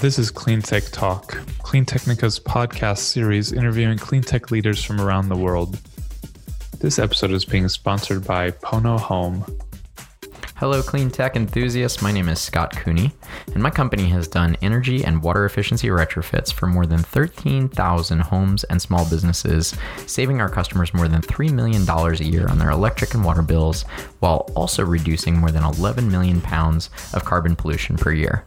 This is Cleantech Talk, Cleantechnica's podcast series interviewing cleantech leaders from around the world. This episode is being sponsored by Pono Home, Hello, clean tech enthusiasts. My name is Scott Cooney, and my company has done energy and water efficiency retrofits for more than 13,000 homes and small businesses, saving our customers more than $3 million a year on their electric and water bills, while also reducing more than 11 million pounds of carbon pollution per year.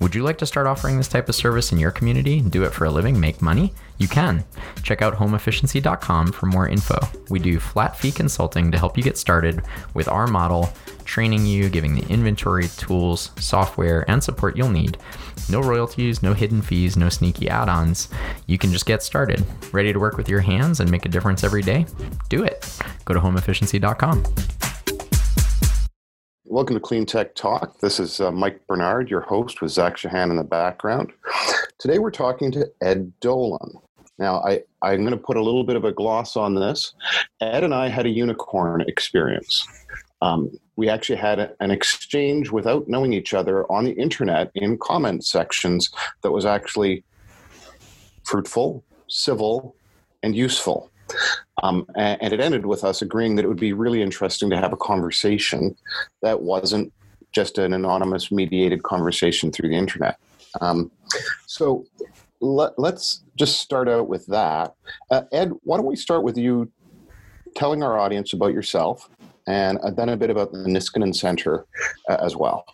Would you like to start offering this type of service in your community, and do it for a living, make money? You can. Check out homeefficiency.com for more info. We do flat fee consulting to help you get started with our model, training you, giving the inventory, tools, software, and support you'll need. No royalties, no hidden fees, no sneaky add ons. You can just get started. Ready to work with your hands and make a difference every day? Do it. Go to homeefficiency.com. Welcome to Clean Tech Talk. This is uh, Mike Barnard, your host, with Zach Shahan in the background. Today we're talking to Ed Dolan. Now, I, I'm going to put a little bit of a gloss on this. Ed and I had a unicorn experience. Um, we actually had an exchange without knowing each other on the internet in comment sections that was actually fruitful, civil, and useful. Um, and, and, it ended with us agreeing that it would be really interesting to have a conversation that wasn't just an anonymous mediated conversation through the internet. Um, so let, us just start out with that. Uh, Ed, why don't we start with you telling our audience about yourself and uh, then a bit about the Niskanen Center uh, as well.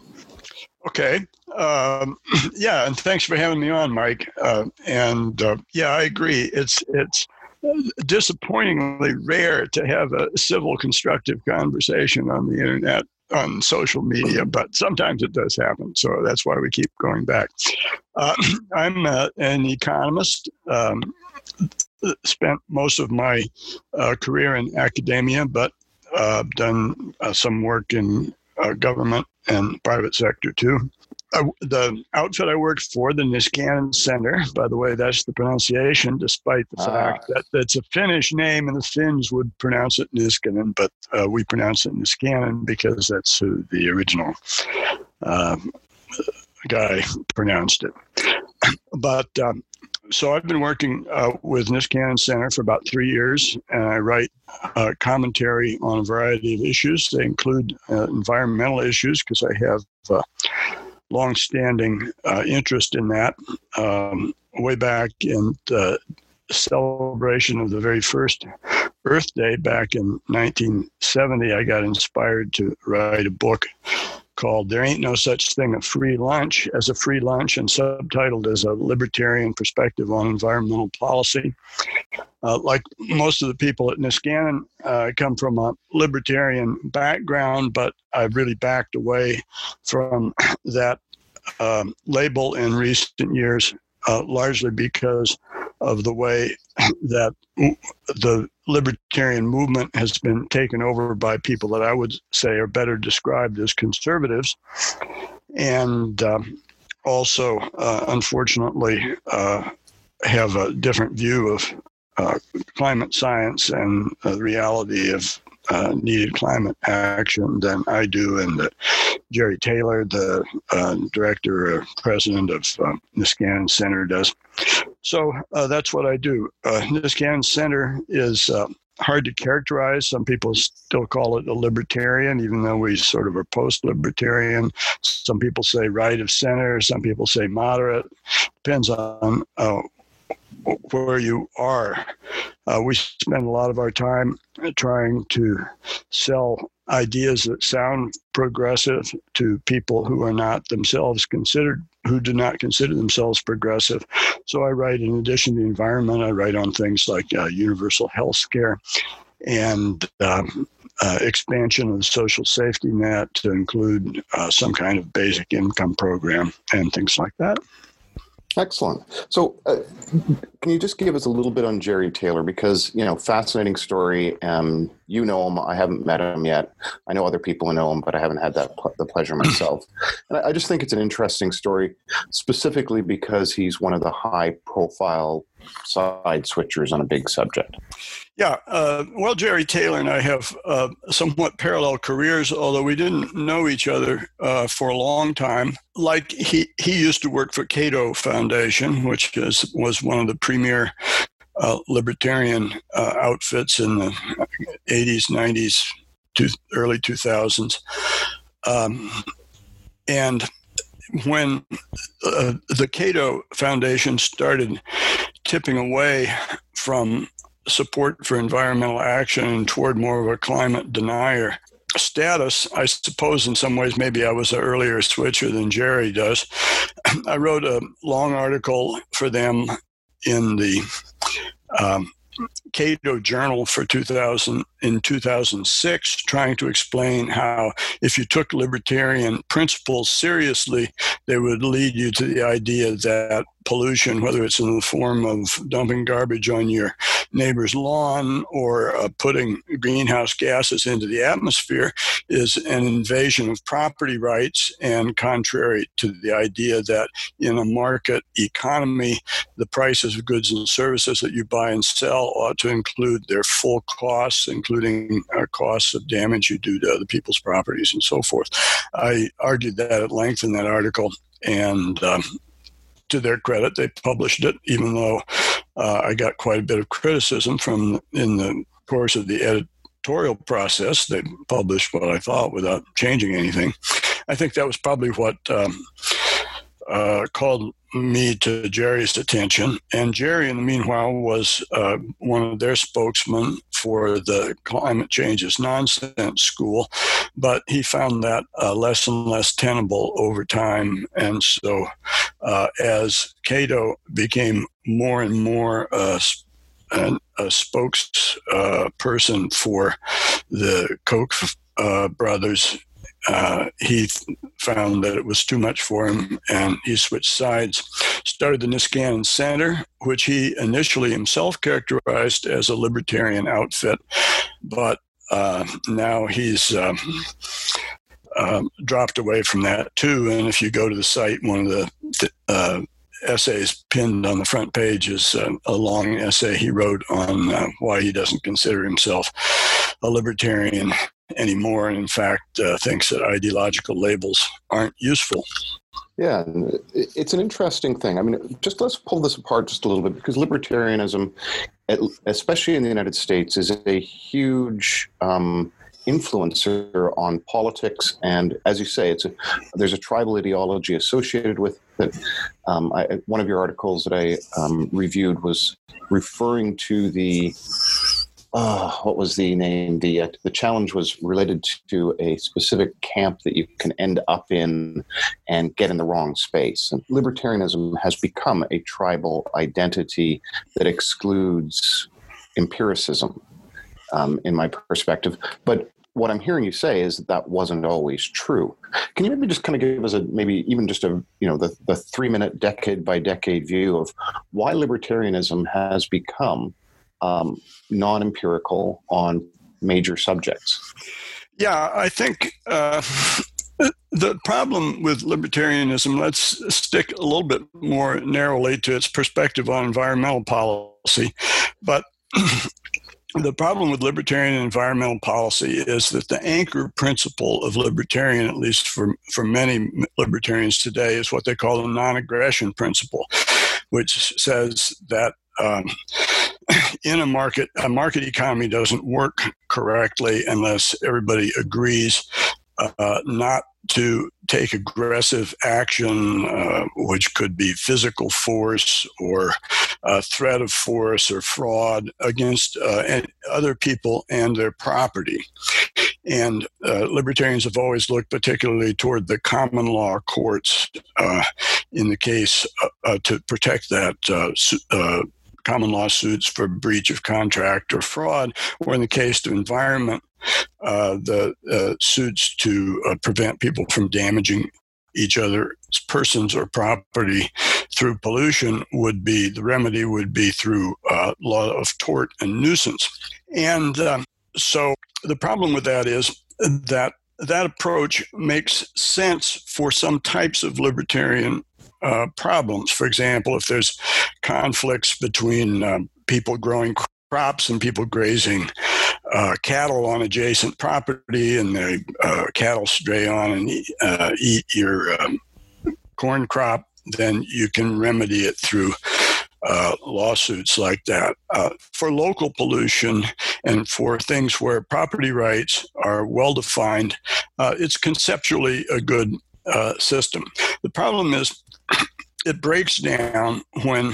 Okay. Um, yeah, and thanks for having me on, Mike. Uh, and uh, yeah, I agree. It's it's disappointingly rare to have a civil, constructive conversation on the internet, on social media, but sometimes it does happen. So that's why we keep going back. Uh, I'm uh, an economist. Um, spent most of my uh, career in academia, but uh, done uh, some work in government and private sector too. The outfit I worked for, the Niskanen Center, by the way, that's the pronunciation, despite the ah. fact that it's a Finnish name and the Finns would pronounce it Niskanen, but uh, we pronounce it Niskanen because that's who the original uh, guy pronounced it. But um, so I've been working uh, with Niskanen Center for about three years, and I write uh, commentary on a variety of issues. They include uh, environmental issues because I have uh, long-standing uh, interest in that. Um, way back in the celebration of the very first Earth Day back in 1970, I got inspired to write a book called There Ain't No Such Thing a Free Lunch as a Free Lunch and subtitled as a Libertarian Perspective on Environmental Policy. Uh, like most of the people at Niskanen, uh, come from a libertarian background, but I've really backed away from that um, label in recent years, uh, largely because of the way that the libertarian movement has been taken over by people that I would say are better described as conservatives. And um, also, uh, unfortunately, uh, have a different view of uh, climate science and the reality of uh, needed climate action than I do, and Jerry Taylor, the uh, director or president of um, Niskanen Center, does. So uh, that's what I do. Uh, Niskanen Center is uh, hard to characterize. Some people still call it a libertarian, even though we sort of are post libertarian. Some people say right of center, some people say moderate. Depends on uh, where you are. Uh, we spend a lot of our time trying to sell ideas that sound progressive to people who are not themselves considered who do not consider themselves progressive. So I write, in addition to the environment, I write on things like uh, universal health care and um, uh, expansion of the social safety net to include uh, some kind of basic income program and things like that. Excellent. So, uh, can you just give us a little bit on Jerry Taylor because you know, fascinating story. Um, you know him. I haven't met him yet. I know other people who know him, but I haven't had that pl- the pleasure myself. and I, I just think it's an interesting story, specifically because he's one of the high profile side switchers on a big subject. Yeah, uh, well, Jerry Taylor and I have uh, somewhat parallel careers, although we didn't know each other uh, for a long time. Like he, he used to work for Cato Foundation, which is, was one of the premier uh, libertarian uh, outfits in the 80s, 90s, to early 2000s. Um, and when uh, the Cato Foundation started tipping away from support for environmental action and toward more of a climate denier status, I suppose in some ways maybe I was an earlier switcher than Jerry does. I wrote a long article for them in the um, Cato Journal for 2000 in 2006, trying to explain how if you took libertarian principles seriously, they would lead you to the idea that pollution, whether it's in the form of dumping garbage on your neighbor's lawn or uh, putting greenhouse gases into the atmosphere, is an invasion of property rights and contrary to the idea that in a market economy, the prices of goods and services that you buy and sell ought to include their full costs, including uh, costs of damage you do to other people's properties and so forth. I argued that at length in that article, and um, to their credit, they published it, even though uh, I got quite a bit of criticism from in the course of the editorial process. They published what I thought without changing anything. I think that was probably what um, uh, called me to Jerry's attention. And Jerry, in the meanwhile, was uh, one of their spokesmen for the Climate change is Nonsense School, but he found that uh, less and less tenable over time. And so, uh, as Cato became more and more uh, a, a spokesperson uh, for the Koch uh, brothers uh, he found that it was too much for him and he switched sides. Started the Niskanen Center, which he initially himself characterized as a libertarian outfit, but uh, now he's um, um, dropped away from that too. And if you go to the site, one of the uh, essays pinned on the front page is uh, a long essay he wrote on uh, why he doesn't consider himself a libertarian anymore, and in fact, uh, thinks that ideological labels aren't useful. Yeah, it's an interesting thing. I mean, just let's pull this apart just a little bit because libertarianism, especially in the United States, is a huge um, influencer on politics. And as you say, it's a, there's a tribal ideology associated with it. Um, I, one of your articles that I um, reviewed was referring to the uh, what was the name? The uh, the challenge was related to a specific camp that you can end up in and get in the wrong space. And libertarianism has become a tribal identity that excludes empiricism, um, in my perspective. But what I'm hearing you say is that that wasn't always true. Can you maybe just kind of give us a maybe even just a you know the, the three minute decade by decade view of why libertarianism has become um, non empirical on major subjects. Yeah, I think uh, the problem with libertarianism, let's stick a little bit more narrowly to its perspective on environmental policy. But the problem with libertarian environmental policy is that the anchor principle of libertarian, at least for, for many libertarians today, is what they call the non aggression principle, which says that um, in a market, a market economy doesn't work correctly unless everybody agrees uh, not to take aggressive action, uh, which could be physical force or threat of force or fraud against uh, other people and their property. And uh, libertarians have always looked particularly toward the common law courts uh, in the case uh, to protect that common lawsuits for breach of contract or fraud, or in the case of environment, uh, the uh, suits to uh, prevent people from damaging each other's persons or property through pollution would be the remedy would be through uh, law of tort and nuisance. And um, so the problem with that is that that approach makes sense for some types of libertarian uh, problems. For example, if there's conflicts between uh, people growing crops and people grazing uh, cattle on adjacent property, and the uh, cattle stray on and uh, eat your um, corn crop, then you can remedy it through uh, lawsuits like that. Uh, for local pollution and for things where property rights are well defined, uh, it's conceptually a good uh, system. The problem is it breaks down when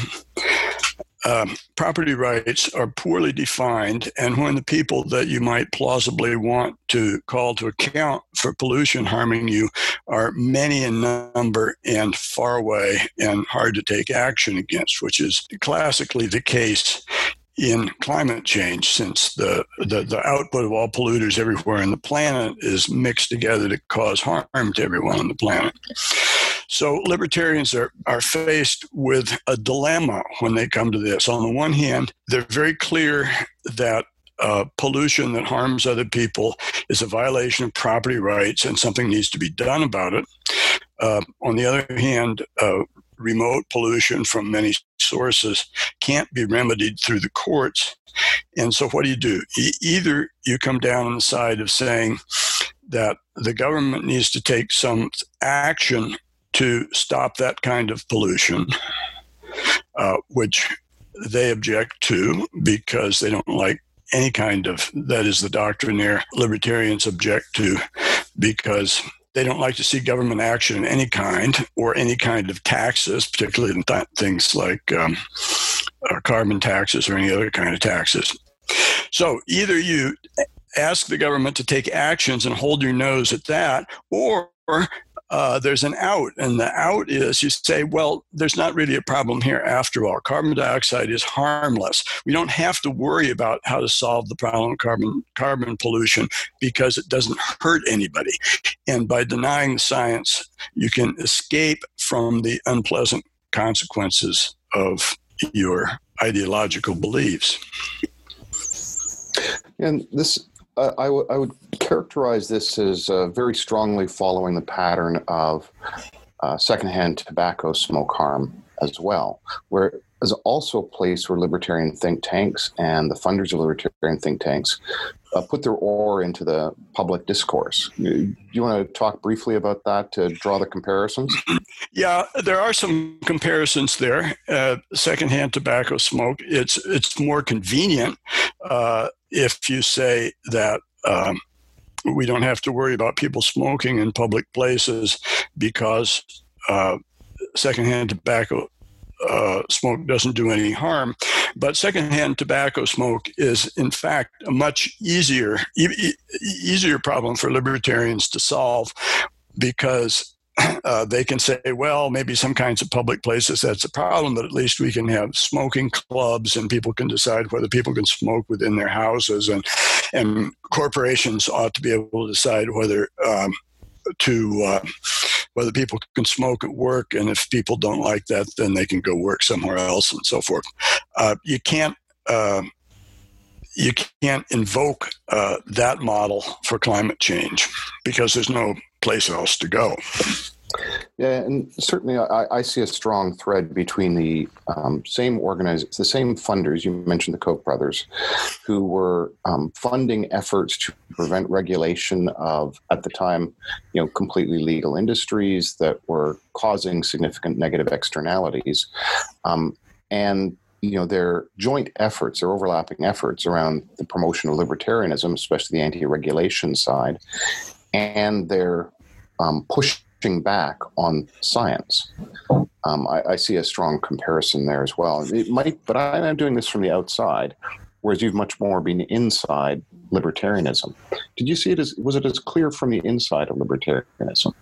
um, property rights are poorly defined, and when the people that you might plausibly want to call to account for pollution harming you are many in number and far away and hard to take action against, which is classically the case in climate change since the, the, the, output of all polluters everywhere on the planet is mixed together to cause harm to everyone on the planet. So libertarians are, are faced with a dilemma when they come to this. On the one hand, they're very clear that uh, pollution that harms other people is a violation of property rights and something needs to be done about it. Uh, on the other hand, uh, remote pollution from many sources can't be remedied through the courts. And so, what do you do? E- either you come down on the side of saying that the government needs to take some action to stop that kind of pollution, uh, which they object to because they don't like any kind of that is the doctrinaire libertarians object to because they don't like to see government action in any kind or any kind of taxes, particularly in th- things like um, uh, carbon taxes or any other kind of taxes. So either you ask the government to take actions and hold your nose at that, or uh, there's an out, and the out is you say, well, there's not really a problem here after all. Carbon dioxide is harmless. We don't have to worry about how to solve the problem of carbon carbon pollution because it doesn't hurt anybody. And by denying the science, you can escape from the unpleasant consequences of your ideological beliefs. And this uh, I, w- I would characterize this as uh, very strongly following the pattern of uh, secondhand tobacco smoke harm as well, where is also a place where libertarian think tanks and the funders of libertarian think tanks uh, put their oar into the public discourse. Do you want to talk briefly about that to draw the comparisons? Yeah, there are some comparisons there. Uh, secondhand tobacco smoke, it's it's more convenient uh, if you say that. Um, we don't have to worry about people smoking in public places because uh, secondhand tobacco uh, smoke doesn't do any harm. But secondhand tobacco smoke is, in fact, a much easier e- easier problem for libertarians to solve because uh, they can say, well, maybe some kinds of public places that's a problem, but at least we can have smoking clubs and people can decide whether people can smoke within their houses, and and corporations ought to be able to decide whether um, to uh, whether people can smoke at work, and if people don't like that, then they can go work somewhere else, and so forth. Uh, you can't. Uh, you can't invoke uh, that model for climate change because there's no place else to go. Yeah, and certainly I, I, see a strong thread between the um, same organizers, the same funders. You mentioned the Koch brothers, who were um, funding efforts to prevent regulation of, at the time, you know, completely legal industries that were causing significant negative externalities, um, and you know their joint efforts, their overlapping efforts around the promotion of libertarianism, especially the anti-regulation side, and their um, pushing back on science. Um, I, I, see a strong comparison there as well. It might, but I'm doing this from the outside, whereas you've much more been inside libertarianism. Did you see it as was it as clear from the inside of libertarianism?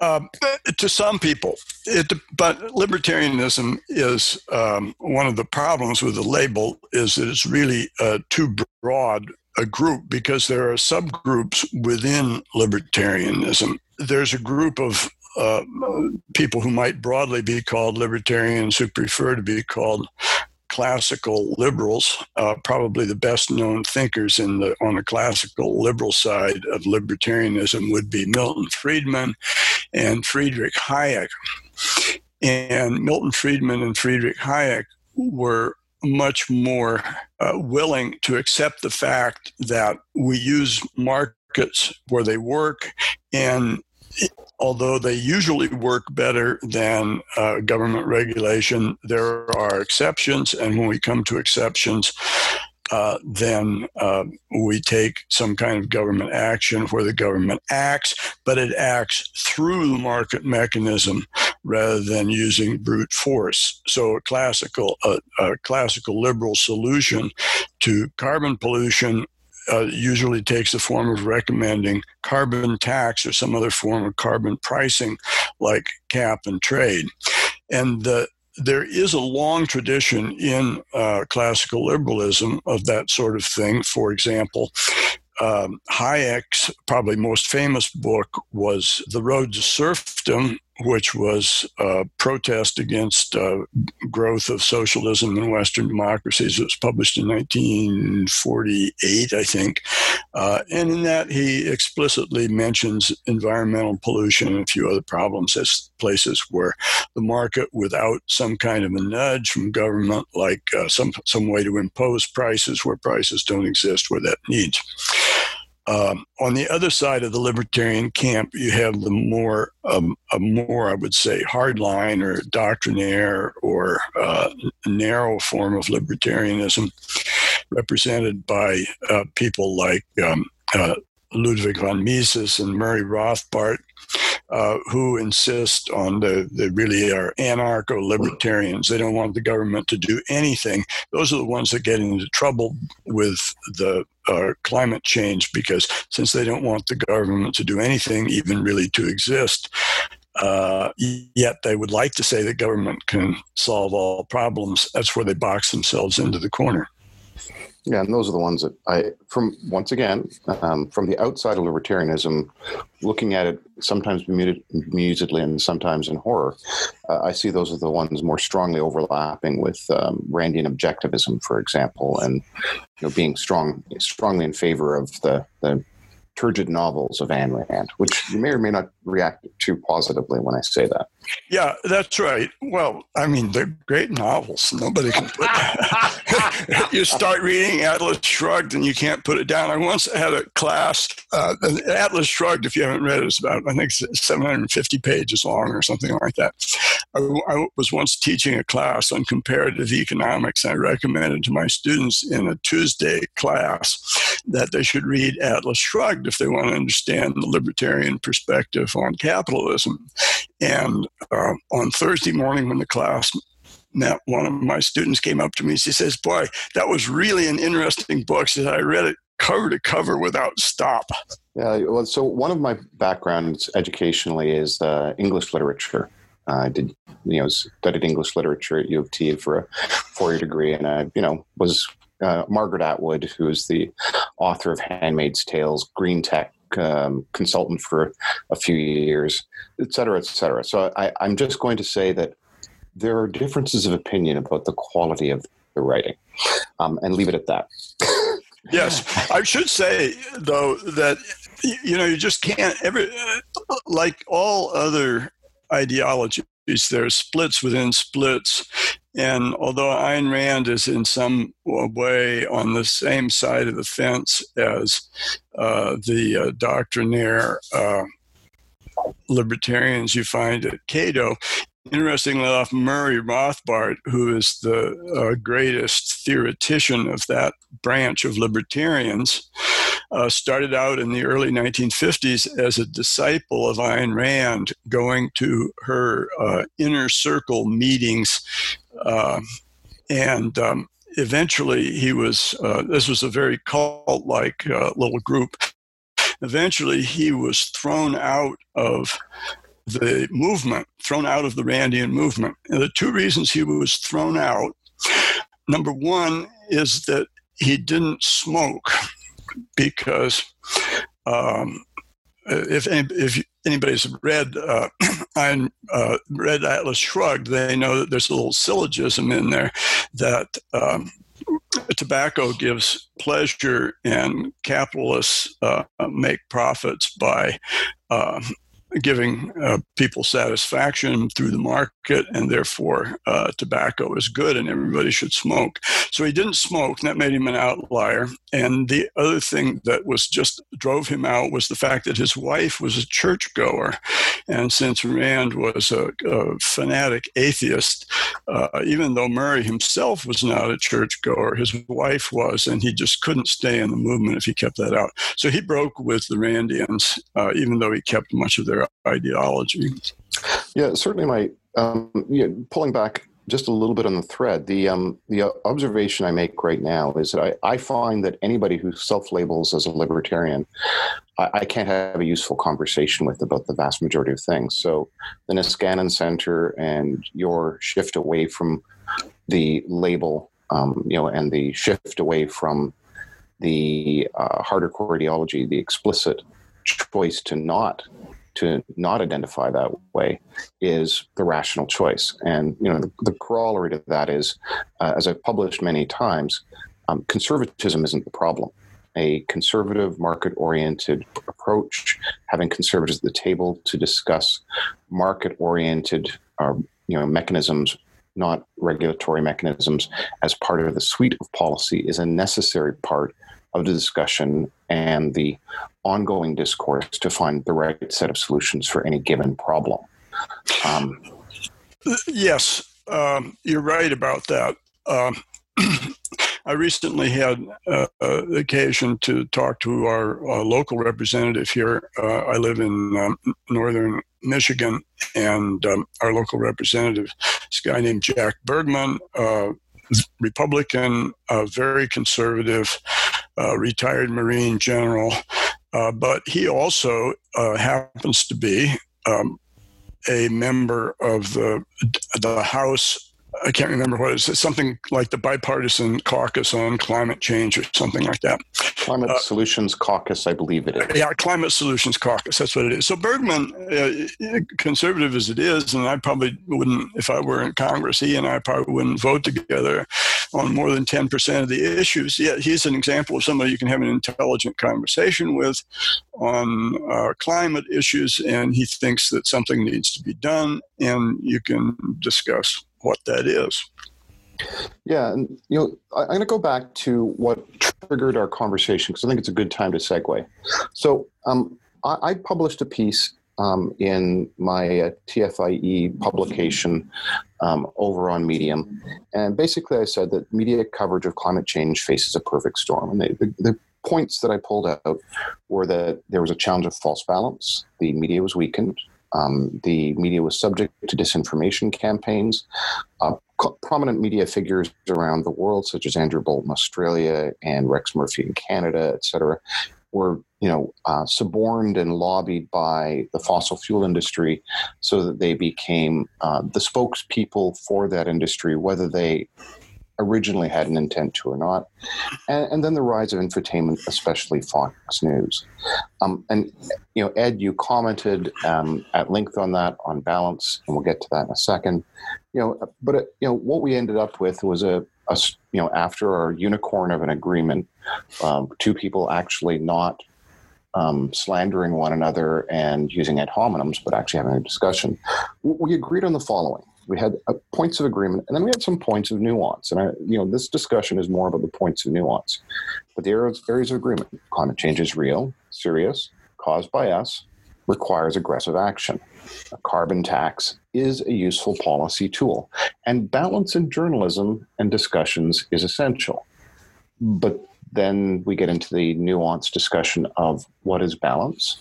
Um, to some people, it, but libertarianism is um, one of the problems with the label is that it's really uh, too broad a group because there are subgroups within libertarianism. There's a group of uh, people who might broadly be called libertarians who prefer to be called classical liberals, uh, probably the best known thinkers in the on the classical liberal side of libertarianism would be Milton Friedman and Friedrich Hayek. And Milton Friedman and Friedrich Hayek were much more uh, willing to accept the fact that we use markets where they work and although they usually work better than uh, government regulation, there are exceptions. And when we come to exceptions, uh, then uh, we take some kind of government action where the government acts, but it acts through the market mechanism rather than using brute force. So a classical, a classical liberal solution to carbon pollution uh, usually takes the form of recommending carbon tax or some other form of carbon pricing like cap and trade. And the, there is a long tradition in uh, classical liberalism of that sort of thing. For example, um, Hayek's probably most famous book was The Road to Serfdom, which was a protest against uh, growth of socialism in Western democracies. It was published in 1948, I think. Uh, and in that, he explicitly mentions environmental pollution and a few other problems as places where the market, without some kind of a nudge from government, like uh, some, some way to impose prices where prices don't exist, where that needs. Um, on the other side of the libertarian camp, you have the more, um, a more, I would say, hardline or doctrinaire or uh, narrow form of libertarianism, represented by uh, people like um, uh, Ludwig von Mises and Murray Rothbard, uh, who insist on the, they really are anarcho libertarians. They don't want the government to do anything. Those are the ones that get into trouble with the uh, climate change because since they don't want the government to do anything, even really to exist, uh, yet they would like to say the government can solve all problems. That's where they box themselves into the corner. Yeah, and those are the ones that I, from once again, um, from the outside of libertarianism, looking at it sometimes bemusedly and sometimes in horror, uh, I see those are the ones more strongly overlapping with um, Randian objectivism, for example, and you know being strong, strongly in favor of the the turgid novels of Ayn Rand, which you may or may not react to positively when I say that. Yeah, that's right. Well, I mean, they're great novels. Nobody can put. you start reading Atlas Shrugged, and you can't put it down. I once had a class. Uh, Atlas Shrugged, if you haven't read it, it, is about I think 750 pages long or something like that. I, I was once teaching a class on comparative economics. And I recommended to my students in a Tuesday class that they should read Atlas Shrugged if they want to understand the libertarian perspective on capitalism. And uh, on Thursday morning, when the class met, one of my students came up to me. She says, "Boy, that was really an interesting book." She said, "I read it cover to cover without stop." Yeah, well, so one of my backgrounds educationally is uh, English literature. I did, you know, studied English literature at U of T for a four-year degree, and I, you know, was uh, Margaret Atwood, who is the author of *Handmaid's Tales*, Green Tech um, consultant for a few years, et cetera, et cetera. So I, I'm just going to say that there are differences of opinion about the quality of the writing, um, and leave it at that. yes, I should say though that you know you just can't ever like all other ideologies. There are splits within splits, and although Ayn Rand is in some way on the same side of the fence as uh, the uh, doctrinaire uh, libertarians you find at Cato, interestingly enough, Murray Rothbard, who is the uh, greatest theoretician of that branch of libertarians, uh, started out in the early 1950s as a disciple of Ayn Rand, going to her uh, inner circle meetings uh, and um, eventually he was, uh, this was a very cult like uh, little group. Eventually he was thrown out of the movement, thrown out of the Randian movement. And the two reasons he was thrown out number one is that he didn't smoke because um, if, if anybody's read uh, uh, read Atlas Shrugged, they know that there's a little syllogism in there that um, tobacco gives pleasure and capitalists uh, make profits by uh, giving uh, people satisfaction through the market, and therefore uh, tobacco is good and everybody should smoke. So he didn't smoke, and that made him an outlier. And the other thing that was just drove him out was the fact that his wife was a churchgoer. And since Rand was a, a fanatic atheist, uh, even though Murray himself was not a churchgoer, his wife was, and he just couldn't stay in the movement if he kept that out. So he broke with the Randians, uh, even though he kept much of their ideology. Yeah, certainly. My um, yeah, pulling back just a little bit on the thread. The um, the observation I make right now is that I, I find that anybody who self labels as a libertarian, I, I, can't have a useful conversation with about the vast majority of things. So the Niskanen Center and your shift away from the label, um, you know, and the shift away from the uh, harder core ideology, the explicit choice to not to not identify that way is the rational choice. And you know, the, the corollary to that is, uh, as I've published many times, um, conservatism isn't the problem. A conservative, market-oriented approach, having conservatives at the table to discuss market-oriented, uh, you know, mechanisms not regulatory mechanisms as part of the suite of policy is a necessary part of the discussion and the ongoing discourse to find the right set of solutions for any given problem. Um, yes, um, you're right about that. Um, I recently had uh, uh, occasion to talk to our local representative here. Uh, I live in um, northern Michigan, and um, our local representative, this guy named Jack Bergman, uh, Republican, uh, very conservative, retired Marine general. Uh, but he also uh, happens to be um, a member of the the House I can't remember what it is. It's something like the bipartisan caucus on climate change or something like that. Climate uh, Solutions Caucus, I believe it is. Yeah, Climate Solutions Caucus. That's what it is. So Bergman, uh, conservative as it is, and I probably wouldn't, if I were in Congress, he and I probably wouldn't vote together on more than 10% of the issues. Yeah, he's an example of somebody you can have an intelligent conversation with on uh, climate issues, and he thinks that something needs to be done, and you can discuss what that is. Yeah, and you know, I, am going to go back to what triggered our conversation because I think it's a good time to segue. So, um, I, I, published a piece um, in my uh, TFIE publication um, over on Medium, and basically I said that media coverage of climate change faces a perfect storm, and they, the, the points that I pulled out were that there was a challenge of false balance, the media was weakened, um, the media was subject to disinformation campaigns. Uh, prominent media figures around the world, such as Andrew Bolt in, Australia, and Rex Murphy in Canada, et cetera, were you know uh, suborned and lobbied by the fossil fuel industry so that they became uh, the spokespeople for that industry, whether they originally had an intent to or not. And, and then the rise of infotainment, especially Fox News. Um, and, you know, Ed, you commented um, at length on that on balance, and we'll get to that in a second. You know, but, it, you know, what we ended up with was a, a you know, after our unicorn of an agreement, um, two people actually not um, slandering one another and using ad hominems, but actually having a discussion. We agreed on the following we had uh, points of agreement, and then we had some points of nuance. And I, you know, this discussion is more about the points of nuance. But the areas, areas of agreement: climate change is real, serious, caused by us, requires aggressive action. A carbon tax is a useful policy tool, and balance in journalism and discussions is essential. But then we get into the nuanced discussion of what is balance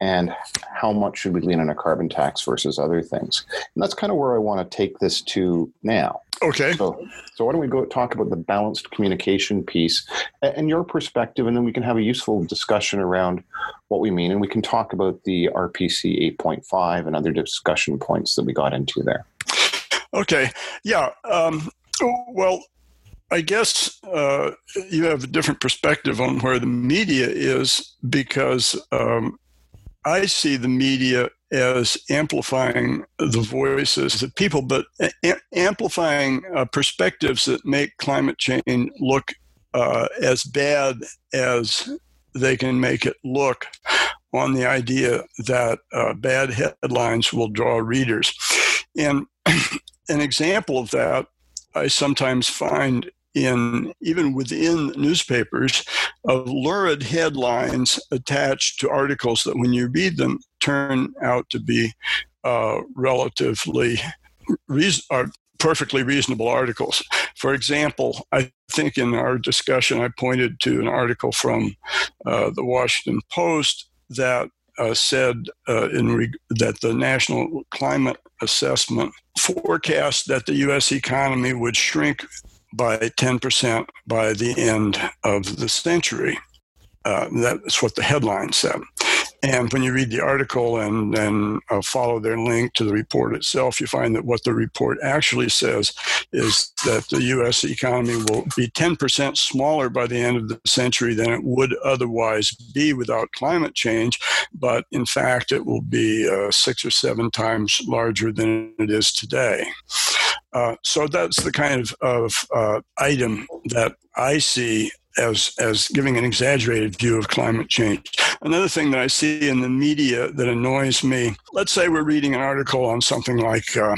and how much should we lean on a carbon tax versus other things. And that's kind of where I want to take this to now. Okay. So, so why don't we go talk about the balanced communication piece and your perspective, and then we can have a useful discussion around what we mean, and we can talk about the RPC 8.5 and other discussion points that we got into there. Okay. Yeah. Um, well, I guess uh, you have a different perspective on where the media is because um, I see the media as amplifying the voices of people, but a- amplifying uh, perspectives that make climate change look uh, as bad as they can make it look on the idea that uh, bad headlines will draw readers. And an example of that I sometimes find in even within newspapers of lurid headlines attached to articles that when you read them turn out to be uh, relatively are perfectly reasonable articles. For example, I think in our discussion I pointed to an article from uh, the Washington Post that uh, said uh, re- that the National Climate Assessment forecast that the U.S. economy would shrink by 10% by the end of the century. Uh, that's what the headline said. And when you read the article and then uh, follow their link to the report itself, you find that what the report actually says is that the U.S. economy will be 10% smaller by the end of the century than it would otherwise be without climate change. But in fact, it will be uh, six or seven times larger than it is today. Uh, so that's the kind of, of uh, item that I see as as giving an exaggerated view of climate change. Another thing that I see in the media that annoys me. Let's say we're reading an article on something like uh,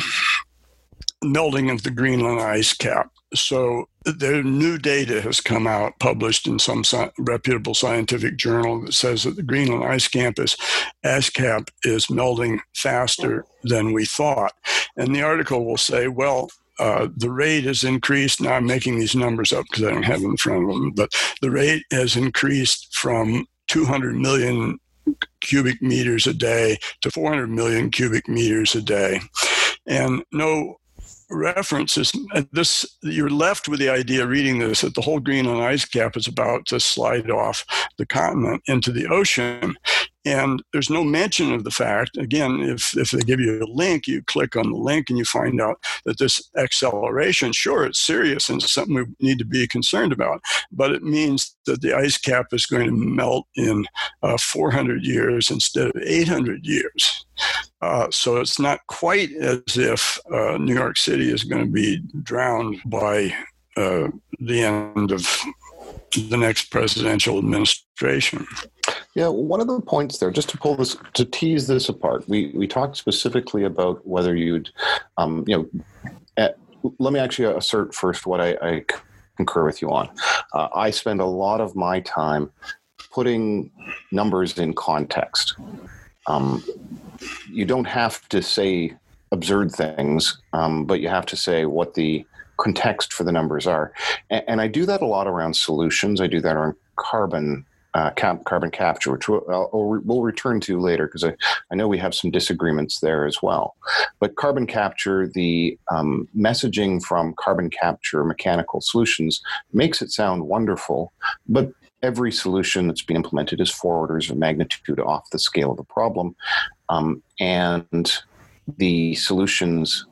melting of the Greenland ice cap. So the new data has come out, published in some sci- reputable scientific journal that says that the Greenland ice cap is ice cap is melting faster than we thought. And the article will say, well, uh, the rate has increased. Now I'm making these numbers up because I don't have them in front of them, but the rate has increased from 200 million cubic meters a day to 400 million cubic meters a day. And no references this you're left with the idea reading this that the whole greenland ice cap is about to slide off the continent into the ocean and there's no mention of the fact, again, if, if they give you a link, you click on the link and you find out that this acceleration, sure, it's serious and it's something we need to be concerned about, but it means that the ice cap is going to melt in uh, 400 years instead of 800 years. Uh, so it's not quite as if uh, New York City is going to be drowned by uh, the end of the next presidential administration. Yeah, one of the points there, just to pull this, to tease this apart, we, we talked specifically about whether you'd, um, you know, at, let me actually assert first what I, I concur with you on. Uh, I spend a lot of my time putting numbers in context. Um, you don't have to say absurd things, um, but you have to say what the context for the numbers are. And, and, I do that a lot around solutions. I do that around carbon uh, cap, carbon capture, which we'll, we'll return to later because I, I know we have some disagreements there as well. But carbon capture, the um, messaging from carbon capture mechanical solutions makes it sound wonderful, but every solution that's been implemented is four orders of magnitude off the scale of the problem. Um, and the solutions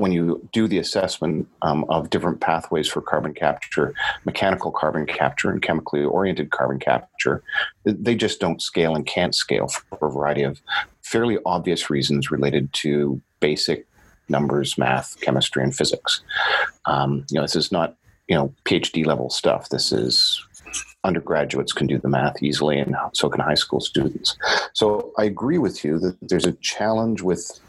when you do the assessment um, of different pathways for carbon capture, mechanical carbon capture and chemically oriented carbon capture, they just don't scale and can't scale for a variety of fairly obvious reasons related to basic numbers, math, chemistry, and physics. Um, you know, this is not you know PhD level stuff. This is undergraduates can do the math easily, and so can high school students. So I agree with you that there's a challenge with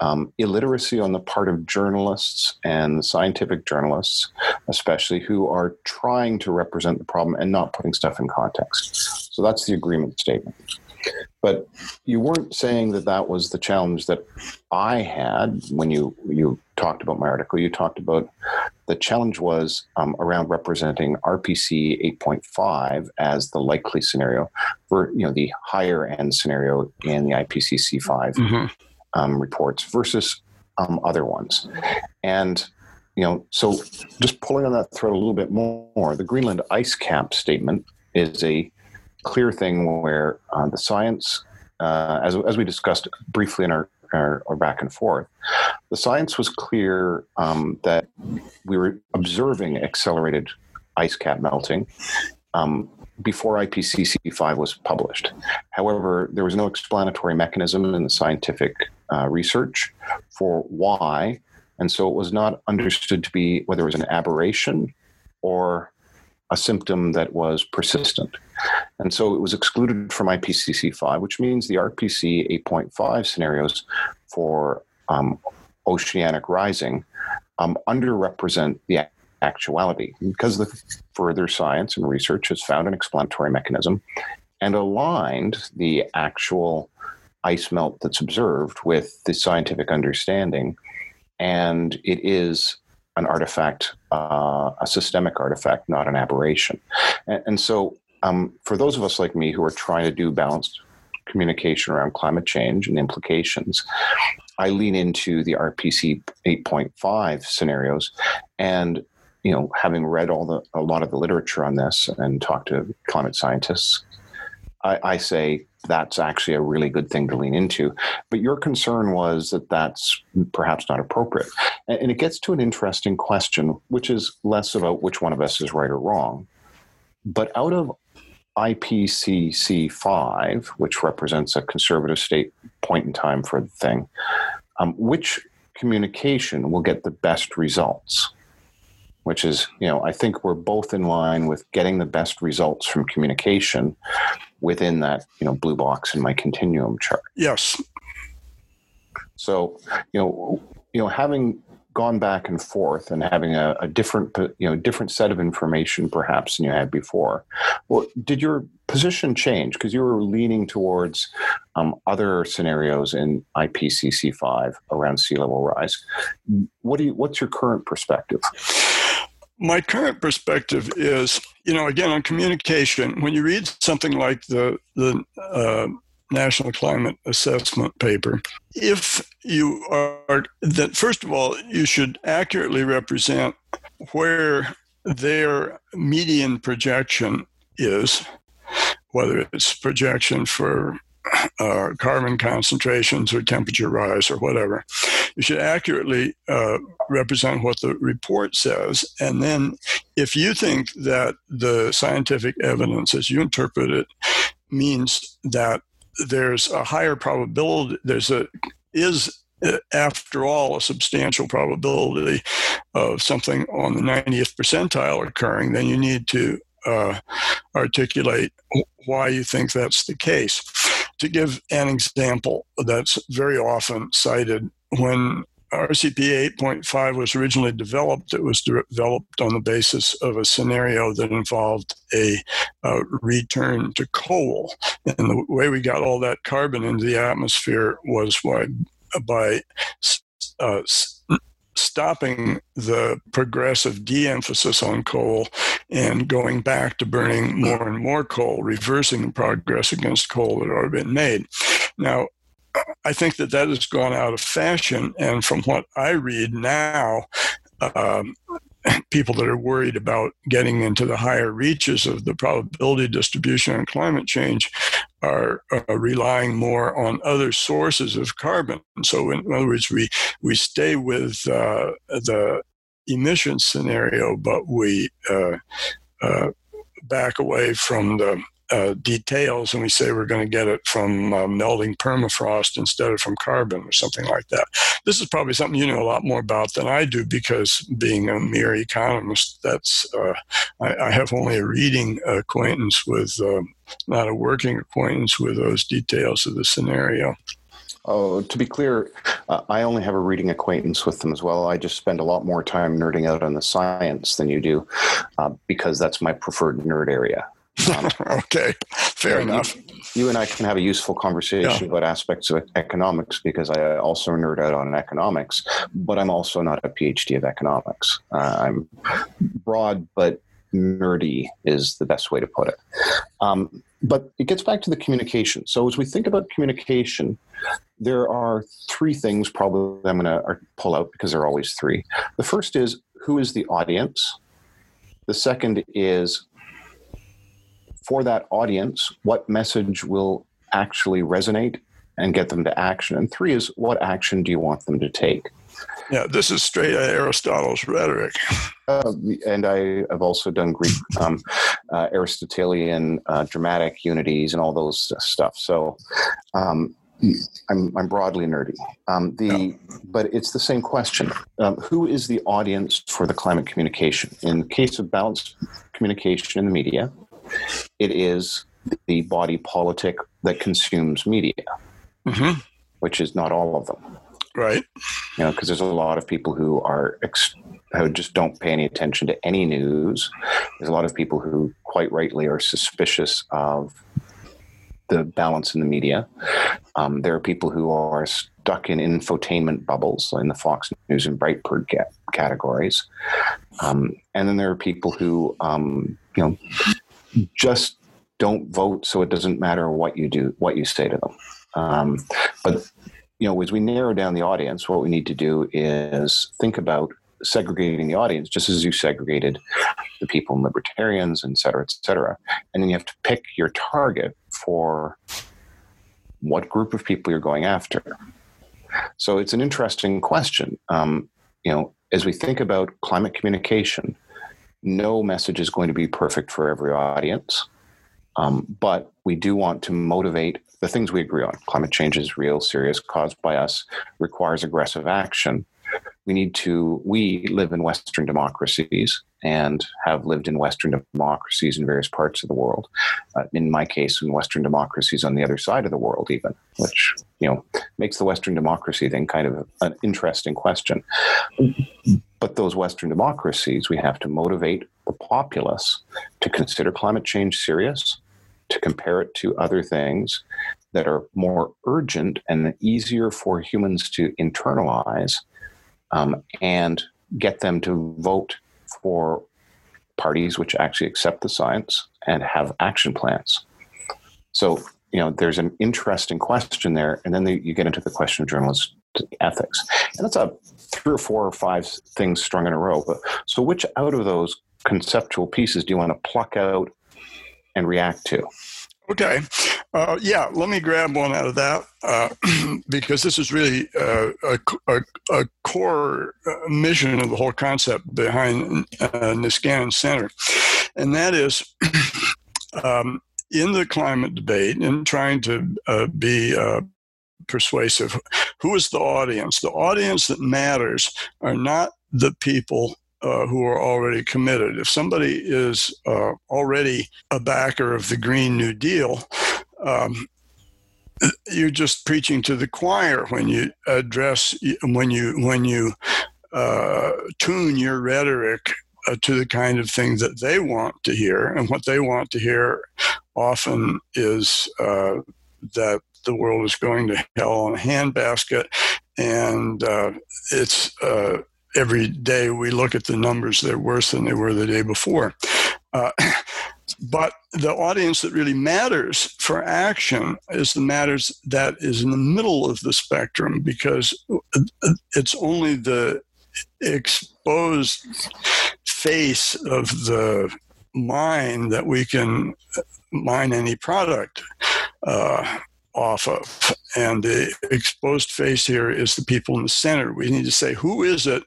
um, illiteracy on the part of journalists and scientific journalists, especially who are trying to represent the problem and not putting stuff in context. So that's the agreement statement. But you weren't saying that that was the challenge that I had when you you talked about my article. You talked about the challenge was um, around representing RPC 8.5 as the likely scenario for you know the higher end scenario in the IPCC 5. Mm-hmm um, reports versus um, other ones. And you know, so just pulling on that thread a little bit more, the Greenland ice cap statement is a clear thing where uh, the science, uh, as, as we discussed briefly in our, our, our, back and forth, the science was clear um, that we were observing accelerated ice cap melting. Um, before IPCC 5 was published. However, there was no explanatory mechanism in the scientific uh, research for why, and so it was not understood to be whether it was an aberration or a symptom that was persistent. And so it was excluded from IPCC 5, which means the RPC 8.5 scenarios for um, oceanic rising um, underrepresent the actuality because the further science and research has found an explanatory mechanism and aligned the actual ice melt that's observed with the scientific understanding. And it is an artifact, uh, a systemic artifact, not an aberration. And, and so, um, for those of us like me who are trying to do balanced communication around climate change and implications, I lean into the RCP 8.5 scenarios and you know, having read all the a lot of the literature on this and talked to climate scientists, I, I, say that's actually a really good thing to lean into. But your concern was that that's perhaps not appropriate, and, it gets to an interesting question, which is less about which one of us is right or wrong, but out of IPCC five, which represents a conservative state point in time for the thing, um, which communication will get the best results? which is, you know, I think we're both in line with getting the best results from communication within that, you know, blue box in my continuum chart. Yes. So, you know, you know, having gone back and forth and having a, a, different you know different set of information perhaps than you had before well did your position change because you were leaning towards um, other scenarios in ipcc 5 around sea level rise what do you what's your current perspective my current perspective is, you know, again on communication. When you read something like the the uh, National Climate Assessment paper, if you are that, first of all, you should accurately represent where their median projection is, whether it's projection for uh, carbon concentrations or temperature rise or whatever. You should accurately uh, represent what the report says. And then, if you think that the scientific evidence, as you interpret it, means that there's a higher probability, there's a is after all, a substantial probability of something on the 90th percentile occurring, then you need to uh, articulate why you think that's the case. To give an example that's very often cited, when RCP 8.5 was originally developed, it was developed on the basis of a scenario that involved a return to coal. And the way we got all that carbon into the atmosphere was by, by uh, stopping the progressive de emphasis on coal and going back to burning more and more coal, reversing the progress against coal that had already been made. Now, I think that that has gone out of fashion. And from what I read now, um, people that are worried about getting into the higher reaches of the probability distribution on climate change are uh, relying more on other sources of carbon. So, in other words, we we stay with uh, the emission scenario, but we uh, uh back away from the uh, details and we say we're going to get it from uh, melting permafrost instead of from carbon or something like that. This is probably something you know a lot more about than I do because being a mere economist, that's uh, I, I, have only a reading acquaintance with, um, not a working acquaintance with those details of the scenario. Oh, to be clear, uh, I only have a reading acquaintance with them as well. I just spend a lot more time nerding out on the science than you do, uh, because that's my preferred nerd area. Um, okay, fair enough. You, you, and I can have a useful conversation yeah. about aspects of economics because I also nerd out on economics, but I'm also not a PhD of economics. Uh, I'm broad, but nerdy is the best way to put it. Um, but it gets back to the communication. So as we think about communication, there are three things probably I'm going to pull out because there are always three. The first is who is the audience? The second is for that audience, what message will actually resonate and get them to action? And three is what action do you want them to take? Yeah, this is straight Aristotle's rhetoric. Uh, and I have also done Greek, um, uh, Aristotelian uh, dramatic unities and all those stuff. So um, I'm, I'm broadly nerdy. Um, the but it's the same question. Um, who is the audience for the climate communication? In the case of balanced communication in the media, it is the body politic that consumes media, mm-hmm. which is not all of them. Right. You know, because there's a lot of people who are ex- who just don't pay any attention to any news. There's a lot of people who, quite rightly, are suspicious of the balance in the media. Um, there are people who are stuck in infotainment bubbles in the Fox News and Breitbart categories, um, and then there are people who, um, you know, just don't vote, so it doesn't matter what you do, what you say to them. Um, but you know, as we narrow down the audience, what we need to do is think about segregating the audience, just as you segregated the people and libertarians, et cetera, et cetera. And then you have to pick your target for what group of people you're going after. So it's an interesting question. Um, you know, as we think about climate communication, no message is going to be perfect for every audience. Um, but we do want to motivate the things we agree on. Climate change is real, serious, caused by us, requires aggressive action we need to we live in western democracies and have lived in western democracies in various parts of the world uh, in my case in western democracies on the other side of the world even which you know makes the western democracy thing kind of an interesting question but those western democracies we have to motivate the populace to consider climate change serious to compare it to other things that are more urgent and easier for humans to internalize um, and get them to vote for parties which actually accept the science and have action plans. So, you know, there's an interesting question there, and then the, you get into the question of journalistic ethics, and that's a three or four or five things strung in a row. But so, which out of those conceptual pieces do you want to pluck out and react to? Okay. Uh, yeah, let me grab one out of that uh, because this is really uh, a, a, a, core uh, mission of the whole concept behind uh, Niskanen Center. And that is um, in the climate debate and trying to uh, be persuasive, who is the audience? The audience that matters are not the people uh, who are already committed. If somebody is uh, already a backer of the Green New Deal, um, you're just preaching to the choir when you address when you when you uh, tune your rhetoric uh, to the kind of thing that they want to hear, and what they want to hear often is uh, that the world is going to hell in a handbasket, and uh, it's every day we look at the numbers, they're worse than they were the day before. Uh, but the audience that really matters for action is the matters that is in the middle of the spectrum because it's only the exposed face of the mind that we can mine any product uh, off of. And the exposed face here is the people in the center. We need to say, who is it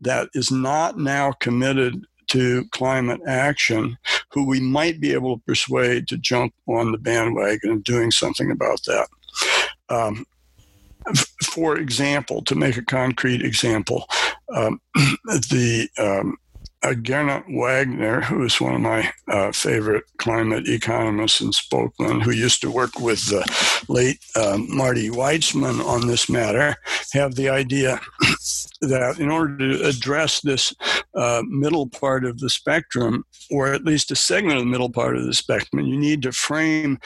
that is not now committed to climate action who we might be able to persuade to jump on the bandwagon of doing something about that? Um, for example, to make a concrete example, um, the um, Gernot Wagner, who is one of my uh, favorite climate economists in Spokane, who used to work with the late uh, Marty Weitzman on this matter, have the idea that in order to address this uh, middle part of the spectrum, or at least a segment of the middle part of the spectrum, you need to frame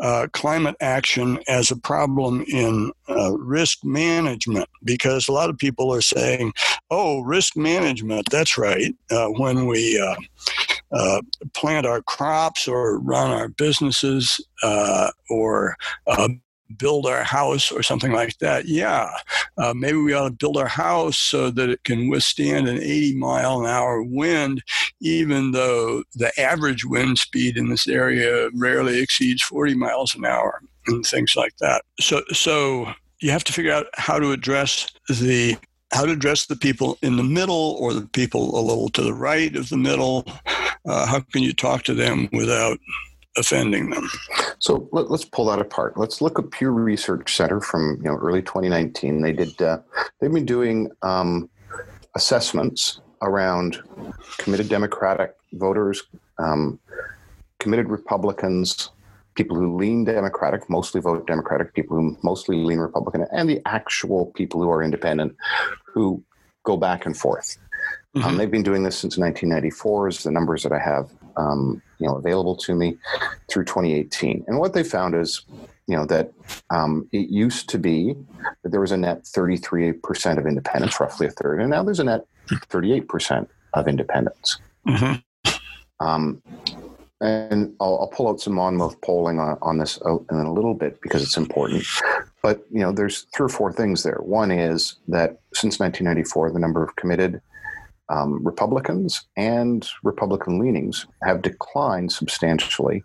uh, climate action as a problem in uh, risk management because a lot of people are saying, oh, risk management, that's right. Uh, when we uh, uh, plant our crops or run our businesses uh, or build our house or something like that, yeah, uh, maybe we ought to build our house so that it can withstand an 80 mile an hour wind, even though the average wind speed in this area rarely exceeds 40 miles an hour and things like that. So, so you have to figure out how to address the how to address the people in the middle or the people a little to the right of the middle. Uh, how can you talk to them without offending them? So let, us pull that apart. Let's look at Pew Research Center from you know early 2019. They did uh, they've been doing um, assessments around committed Democratic voters, um, committed Republicans, people who lean Democratic, mostly vote Democratic, people who mostly lean Republican, and the actual people who are independent who go back and forth. Um, mm-hmm. Um, they've been doing this since 1994, is the numbers that I have um, you know available to me through 2018. And what they found is you know that um, it used to be that there was a net 33% of independents, roughly a third, and now there's a net 38% of independents. Mm-hmm. Um, and I'll, I'll, pull out some Monmouth polling on, on this in a little bit because it's important. But you know, there's three or four things there. One is that since 1994, the number of committed um, Republicans and Republican leanings have declined substantially.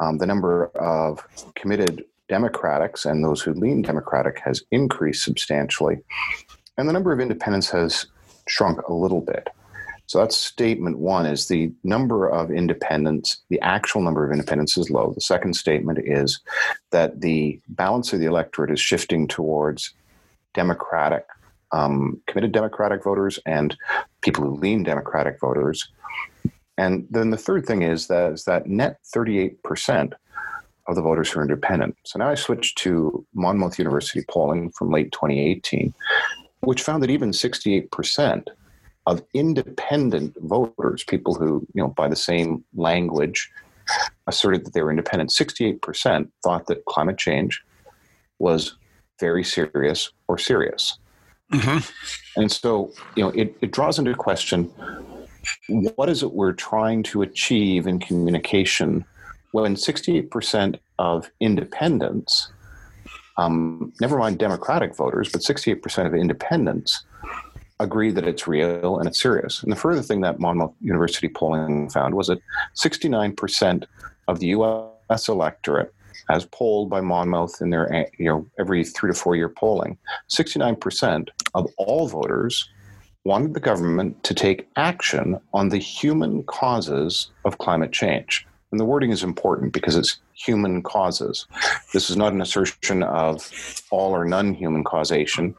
Um, the number of committed Democrats and those who lean Democratic has increased substantially, and the number of independents has shrunk a little bit. So that's statement one is the number of independents, the actual number of independents is low. The second statement is that the balance of the electorate is shifting towards Democratic, um, committed Democratic voters and people who lean Democratic voters. And then the third thing is that is that net 38% of the voters who are independent. So now I switched to Monmouth University polling from late 2018, which found that even 68% of independent voters, people who, you know, by the same language asserted that they were independent, 68% thought that climate change was very serious or serious. Mm-hmm. And so, you know, it, it draws into question what is it we're trying to achieve in communication when 68% of independents, um, never mind Democratic voters, but 68% of independents agree that it's real and it's serious. And the further thing that Monmouth University polling found was that 69% of the U.S. electorate, as polled by Monmouth in their you know every three to four year polling, 69% of all voters wanted the government to take action on the human causes of climate change. And the wording is important because it's human causes. This is not an assertion of all or none human causation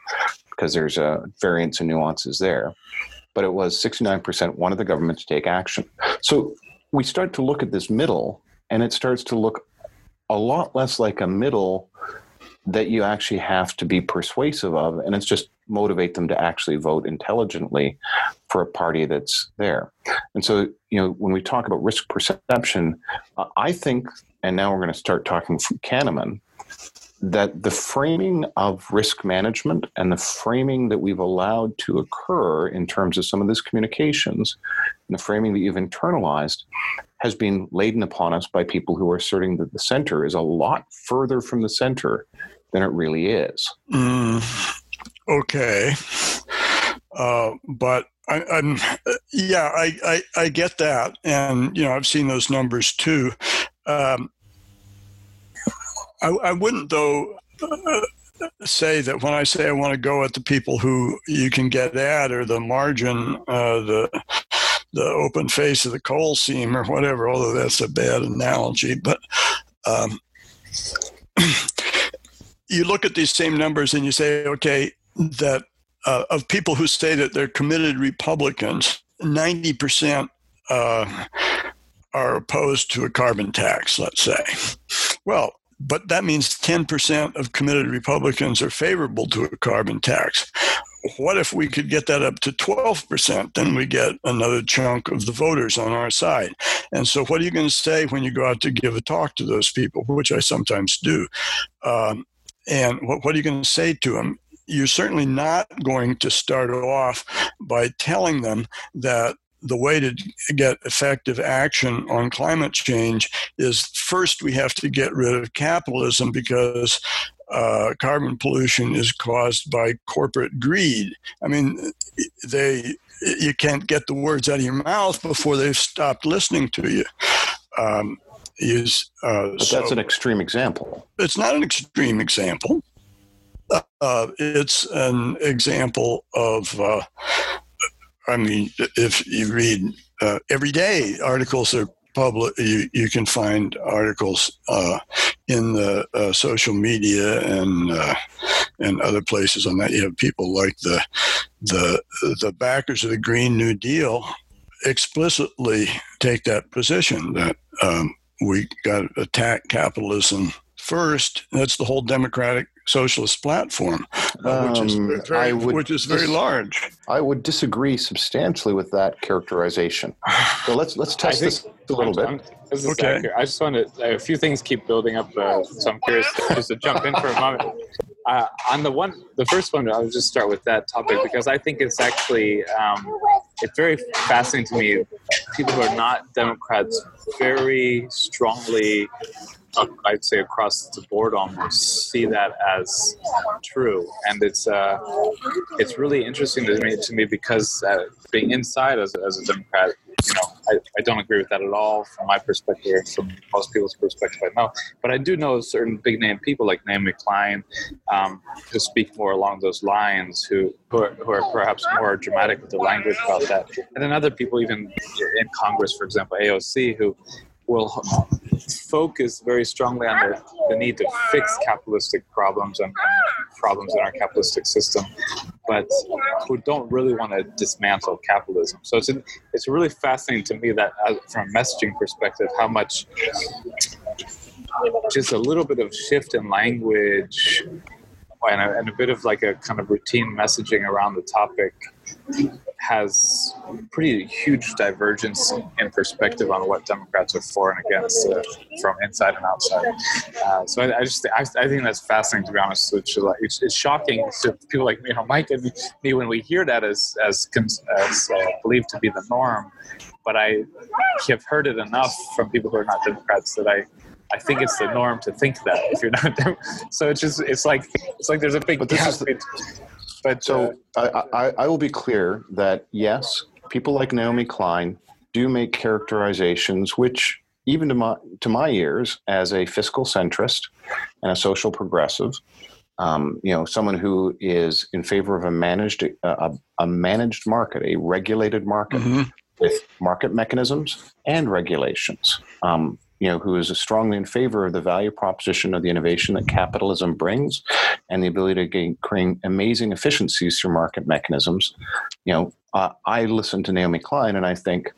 because there's a variance and nuances there. But it was 69% wanted the government to take action. So we start to look at this middle, and it starts to look a lot less like a middle that you actually have to be persuasive of, and it's just motivate them to actually vote intelligently for a party that's there. And so, you know, when we talk about risk perception, uh, I think, and now we're going to start talking from Kahneman, that the framing of risk management and the framing that we've allowed to occur in terms of some of these communications and the framing that you've internalized has been laden upon us by people who are asserting that the center is a lot further from the center than it really is. Mm, okay. Uh, but I, am yeah, I, I, I, get that. And, you know, I've seen those numbers too. Um, I, I wouldn't, though, uh, say that when I say I want to go at the people who you can get at or the margin, uh, the the open face of the coal seam or whatever, although that's a bad analogy. But um, you look at these same numbers and you say, okay, that uh, of people who say that they're committed Republicans, 90% uh, are opposed to a carbon tax, let's say. Well, but that means 10% of committed Republicans are favorable to a carbon tax. What if we could get that up to 12%? Then we get another chunk of the voters on our side. And so, what are you going to say when you go out to give a talk to those people, which I sometimes do? Um, and what, what are you going to say to them? You're certainly not going to start off by telling them that the way to get effective action on climate change is first we have to get rid of capitalism because uh, carbon pollution is caused by corporate greed. I mean, they you can't get the words out of your mouth before they've stopped listening to you. Um, is uh, but so, that's an extreme example. It's not an extreme example. Uh, it's an example of. Uh, I mean, if you read uh, every day, articles are public. You, you can find articles uh, in the uh, social media and uh, and other places on that. You have people like the the the backers of the Green New Deal explicitly take that position that um, we got to attack capitalism first. That's the whole democratic socialist platform, uh, which, is Um, very, I would which is very dis- large. I would disagree substantially with that characterization. So let's let's test think- this a little bit. I'm- This is Okay. accurate. I just wanted a few things keep building up, uh, so I'm curious to, just to jump in for a moment. Uh, on the one, the first one, I'll just start with that topic because I think it's actually um, it's very fascinating to me. People who are not Democrats very strongly, I'd say across the board, almost see that as true, and it's uh, it's really interesting to me to me because uh, being inside as, as a Democrat, you know, I, I don't agree with that at all from my perspective, from most people's perspective. I know, but I do know certain big name people like Naomi Klein um, who speak more along those lines, who who are, who are perhaps more dramatic with the language about that, and then other people even in Congress, for example, AOC, who will focus very strongly on the, the need to fix capitalistic problems and, and problems in our capitalistic system, but who don't really want to dismantle capitalism. So it's it's really fascinating to me that uh, from a messaging perspective, how much just a little bit of shift in language and a, and a bit of like a kind of routine messaging around the topic has pretty huge divergence in perspective on what Democrats are for and against uh, from inside and outside. Uh, so I, I just I, I think that's fascinating to be honest. It's, it's, it's shocking to people like you know Mike and me when we hear that as as, as uh, believed to be the norm. But I have heard it enough from people who are not Democrats that I I think it's the norm to think that if you're not. Dem- so it's just it's like it's like there's a big But this is the- but So uh, I, I, I will be clear that yes, people like Naomi Klein do make characterizations which, even to my to my ears, as a fiscal centrist and a social progressive, um, you know, someone who is in favor of a managed a, a managed market, a regulated market Mhm. with market mechanisms and regulations. Um, you know, who is strongly in favor of the value proposition of the innovation that capitalism brings, and the ability to gain, create amazing efficiencies through market mechanisms. You know, uh, I listen to Naomi Klein and I think,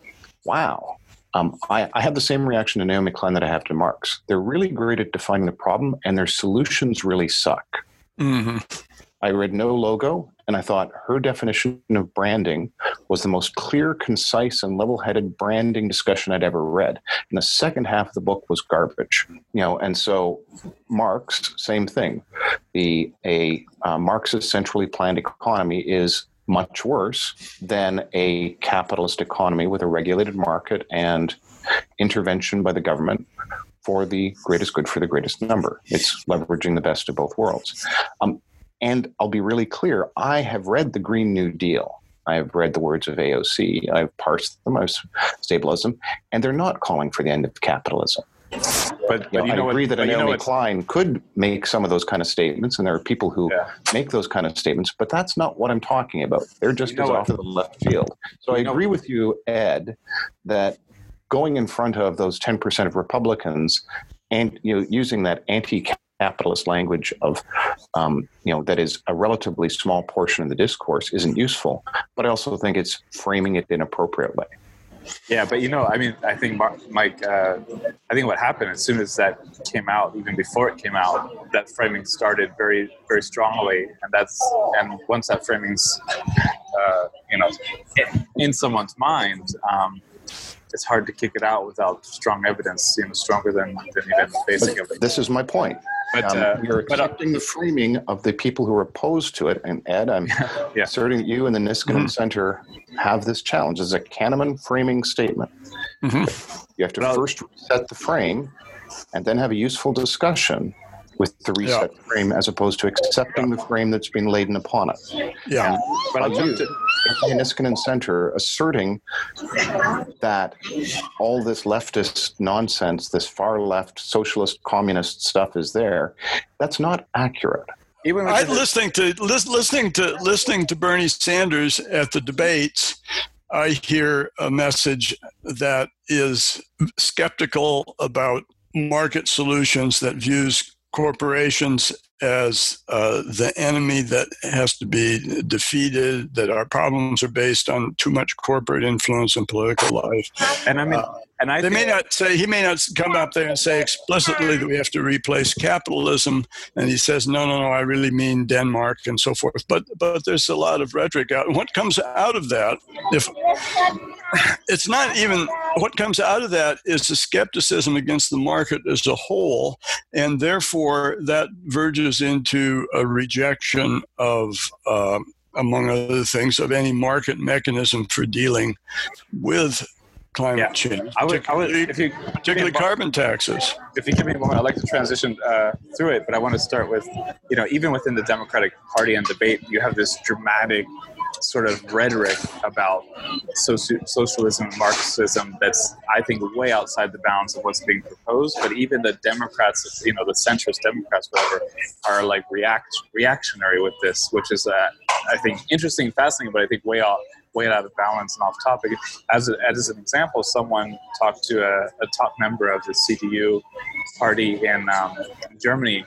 wow. Um, I, I have the same reaction to Naomi Klein that I have to Marx. They're really great at defining the problem, and their solutions really suck. Mhm. I read No Logo, and I thought her definition of branding was the most clear, concise, and level-headed branding discussion I'd ever read. And the second half of the book was garbage. You know, and so Marx, same thing. The a uh, Marxist centrally planned economy is much worse than a capitalist economy with a regulated market and intervention by the government for the greatest good for the greatest number. It's leveraging the best of both worlds. Um, and I'll be really clear I have read the Green New Deal. I have read the words of AOC. I've parsed them, I've stabilized them, and they're not calling for the end of capitalism. but, You know, you know I what? agree that you know Naomi Klein could make some of those kind of statements, and there are people who Yeah. make those kind of statements, but that's not what I'm talking about. They're just You know off to the left field. So I You know- agree with you, Ed, that going in front of those 10% of Republicans and you know using that anti-capitalist language of um, you know that is a relatively small portion of the discourse isn't useful. But I also think it's framing it inappropriately. Yeah, but you know, I mean, I think Mike. Uh, I think what happened as soon as that came out, even before it came out, that framing started very, very strongly, and that's and once that framing's, uh, you know, in someone's mind, um, it's hard to kick it out without strong evidence, you know, stronger than, than even basic But evidence. this is my point. But, Um, uh, you're but uh, accepting the framing of the people who are opposed to it. And Ed, I'm Yeah. asserting that you and the Niskanen Center have this challenge. This is a Kahneman framing statement. Mhm. You have to Well- first set the frame and then have a useful discussion with the reset frame as opposed to accepting the frame that's been laden upon it. Yeah. but I By you, jumped to, the Niskanen Center asserting that all this leftist nonsense, this far left socialist communist stuff is there, that's not accurate. even I within listening to lis- listening to listening to Bernie Sanders at the debates. I hear a message that is skeptical about market solutions that views corporations as uh, the enemy that has to be defeated. That our problems are based on too much corporate influence in political life. and I mean, uh, and I They may not say he may not come up there and say explicitly that we have to replace capitalism, and he says no, no, no, I really mean Denmark and so forth. But but there's a lot of rhetoric out. What comes out of that, if it's not even what comes out of that is the skepticism against the market as a whole, and therefore that verges into a rejection of. Um, among other things, of any market mechanism for dealing with climate Yeah. change, I would, I would, particularly, if you particularly carbon taxes. if you give me a moment, I'd like to transition uh, through it, but I want to start with, you know, even within the Democratic Party and debate, you have this dramatic sort of rhetoric about soci- socialism and Marxism that's, I think, way outside the bounds of what's being proposed. But even the Democrats, you know, the centrist Democrats, whatever, are like react reactionary with this, which is, uh, I think, interesting, and fascinating, but I think way off. Way out of balance and off topic. As, a, as an example, someone talked to a, a top member of the CDU party in um, Germany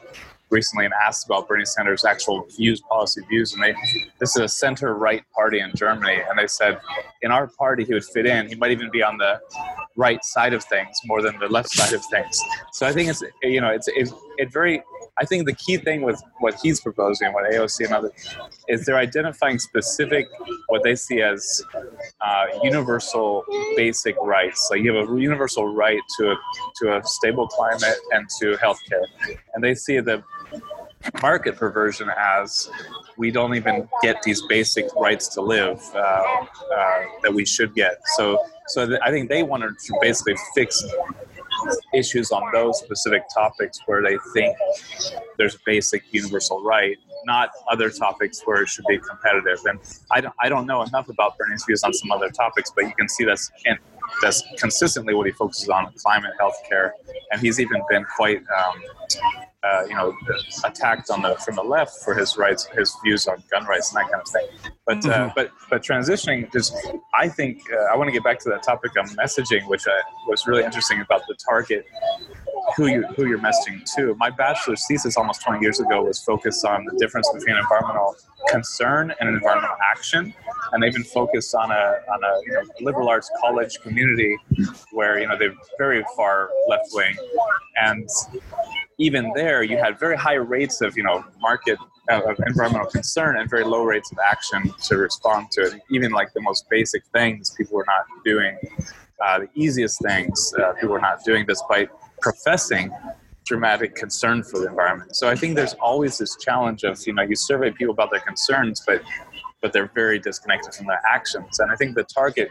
recently and asked about Bernie Sanders' actual views, policy views, and they this is a center-right party in Germany, and they said in our party he would fit in. He might even be on the right side of things more than the left side of things. So I think it's you know it's it, it very. I think the key thing with what he's proposing, what AOC and others, is they're identifying specific what they see as uh, universal basic rights. So you have a universal right to a to a stable climate and to healthcare, and they see the market perversion as we don't even get these basic rights to live uh, uh, that we should get. So, so th- I think they wanted to basically fix issues on those specific topics where they think there's basic universal right, not other topics where it should be competitive. And I don't, I don't know enough about Bernie's views on some other topics, but you can see that's that's consistently what he focuses on: climate, healthcare, and he's even been quite. Um, uh, you know, attacked on the from the left for his rights, his views on gun rights and that kind of thing. But uh, but but transitioning, just I think uh, I want to get back to that topic of messaging, which I, was really interesting about the target who you who you're messaging to. My bachelor's thesis almost 20 years ago was focused on the difference between environmental concern and environmental action, and they've been focused on a on a you know, liberal arts college community where you know they're very far left wing, and even there you had very high rates of you know market uh, of environmental concern and very low rates of action to respond to it. Even like the most basic things, people were not doing. Uh, the easiest things uh, people were not doing, despite professing dramatic concern for the environment. So I think there's always this challenge of you know you survey people about their concerns, but but they're very disconnected from their actions. And I think the target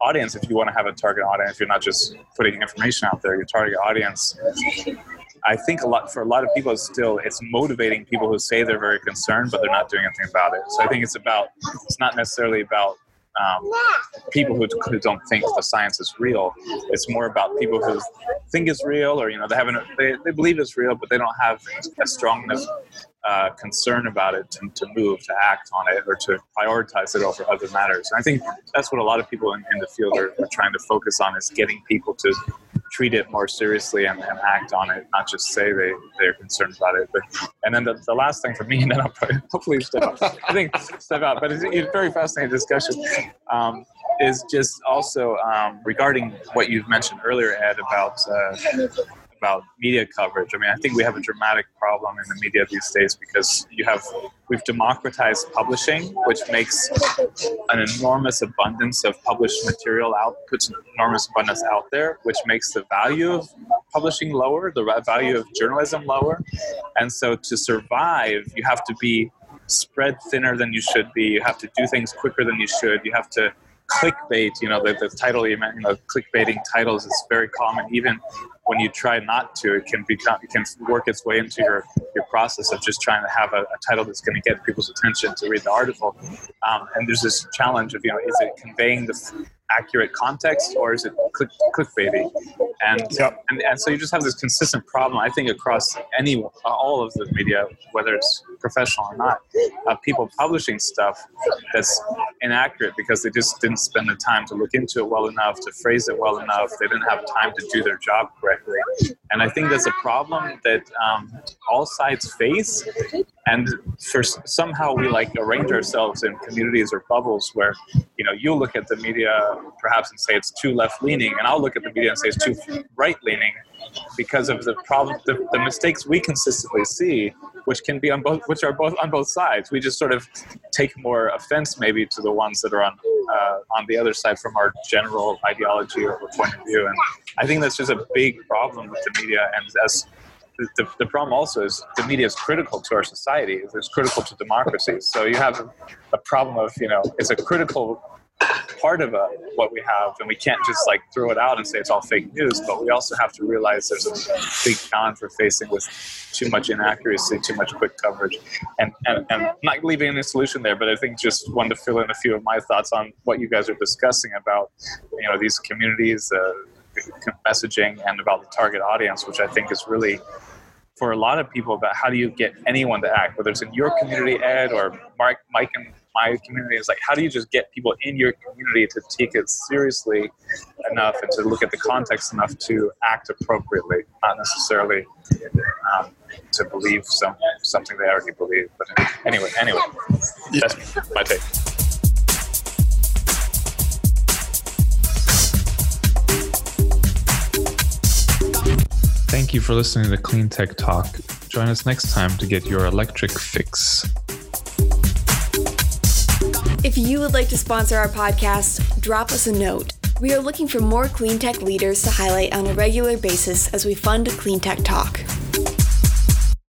audience, if you want to have a target audience, you're not just putting information out there. Your target audience I think a lot for a lot of people, it's still it's motivating people who say they're very concerned, but they're not doing anything about it. So I think it's about it's not necessarily about um, people who, who don't think the science is real. It's more about people who think it's real, or you know they haven't they, they believe it's real, but they don't have a strong enough uh, concern about it to, to move, to act on it, or to prioritize it over other matters. And I think that's what a lot of people in, in the field are, are trying to focus on is getting people to treat it more seriously and, and act on it, not just say they, they're concerned about it. But and then the, the last thing for me, and then I'll probably, hopefully step out. I think step out, but it's, it's a very fascinating discussion. Um, is just also um, regarding what you've mentioned earlier, Ed, about uh, about media coverage. I mean, I think we have a dramatic problem in the media these days because you have we've democratized publishing, which makes an enormous abundance of published material out, puts an enormous abundance out there, which makes the value of publishing lower, the value of journalism lower, and so to survive, you have to be spread thinner than you should be. You have to do things quicker than you should. You have to clickbait. You know, the, the title you meant, you know, clickbaiting titles is very common, even when you try not to, it can become it can work its way into your your process of just trying to have a, a title that's going to get people's attention to read the article. Um, and there's this challenge of you know, is it conveying the accurate context or is it click, clickbaity? And, Yep. and and so you just have this consistent problem. I think across any all of the media, whether it's professional or not, of people publishing stuff that's inaccurate because they just didn't spend the time to look into it well enough, to phrase it well enough. They didn't have time to do their job correctly. And I think that's a problem that um, all sides face. And for somehow we like arrange ourselves in communities or bubbles where, you know, you'll look at the media perhaps and say it's too left leaning, and I'll look at the media and say it's too right leaning because of the problem, the, the mistakes we consistently see, which can be on both, which are both on both sides. We just sort of take more offense maybe to the ones that are on uh, on the other side from our general ideology or point of view, and I think that's just a big problem with the media. And as the, the, problem also is the media is critical to our society. It's critical to democracy. So you have a problem of you know it's a critical part of uh, what we have, and we can't just like throw it out and say it's all fake news. But we also have to realize there's a big challenge we're facing with too much inaccuracy, too much quick coverage, and and, and not leaving any solution there. But I think just wanted to fill in a few of my thoughts on what you guys are discussing about you know these communities. Uh, messaging and about the target audience, which I think is really for a lot of people about how do you get anyone to act, whether it's in your community, Ed, or Mark, Mike, and my community. Is like how do you just get people in your community to take it seriously enough and to look at the context enough to act appropriately, not necessarily um, to believe some something they already believe. But anyway, anyway, that's my take. Thank you for listening to Clean Tech Talk. Join us next time to get your electric fix. If you would like to sponsor our podcast, drop us a note. We are looking for more clean tech leaders to highlight on a regular basis as we fund Clean Tech Talk.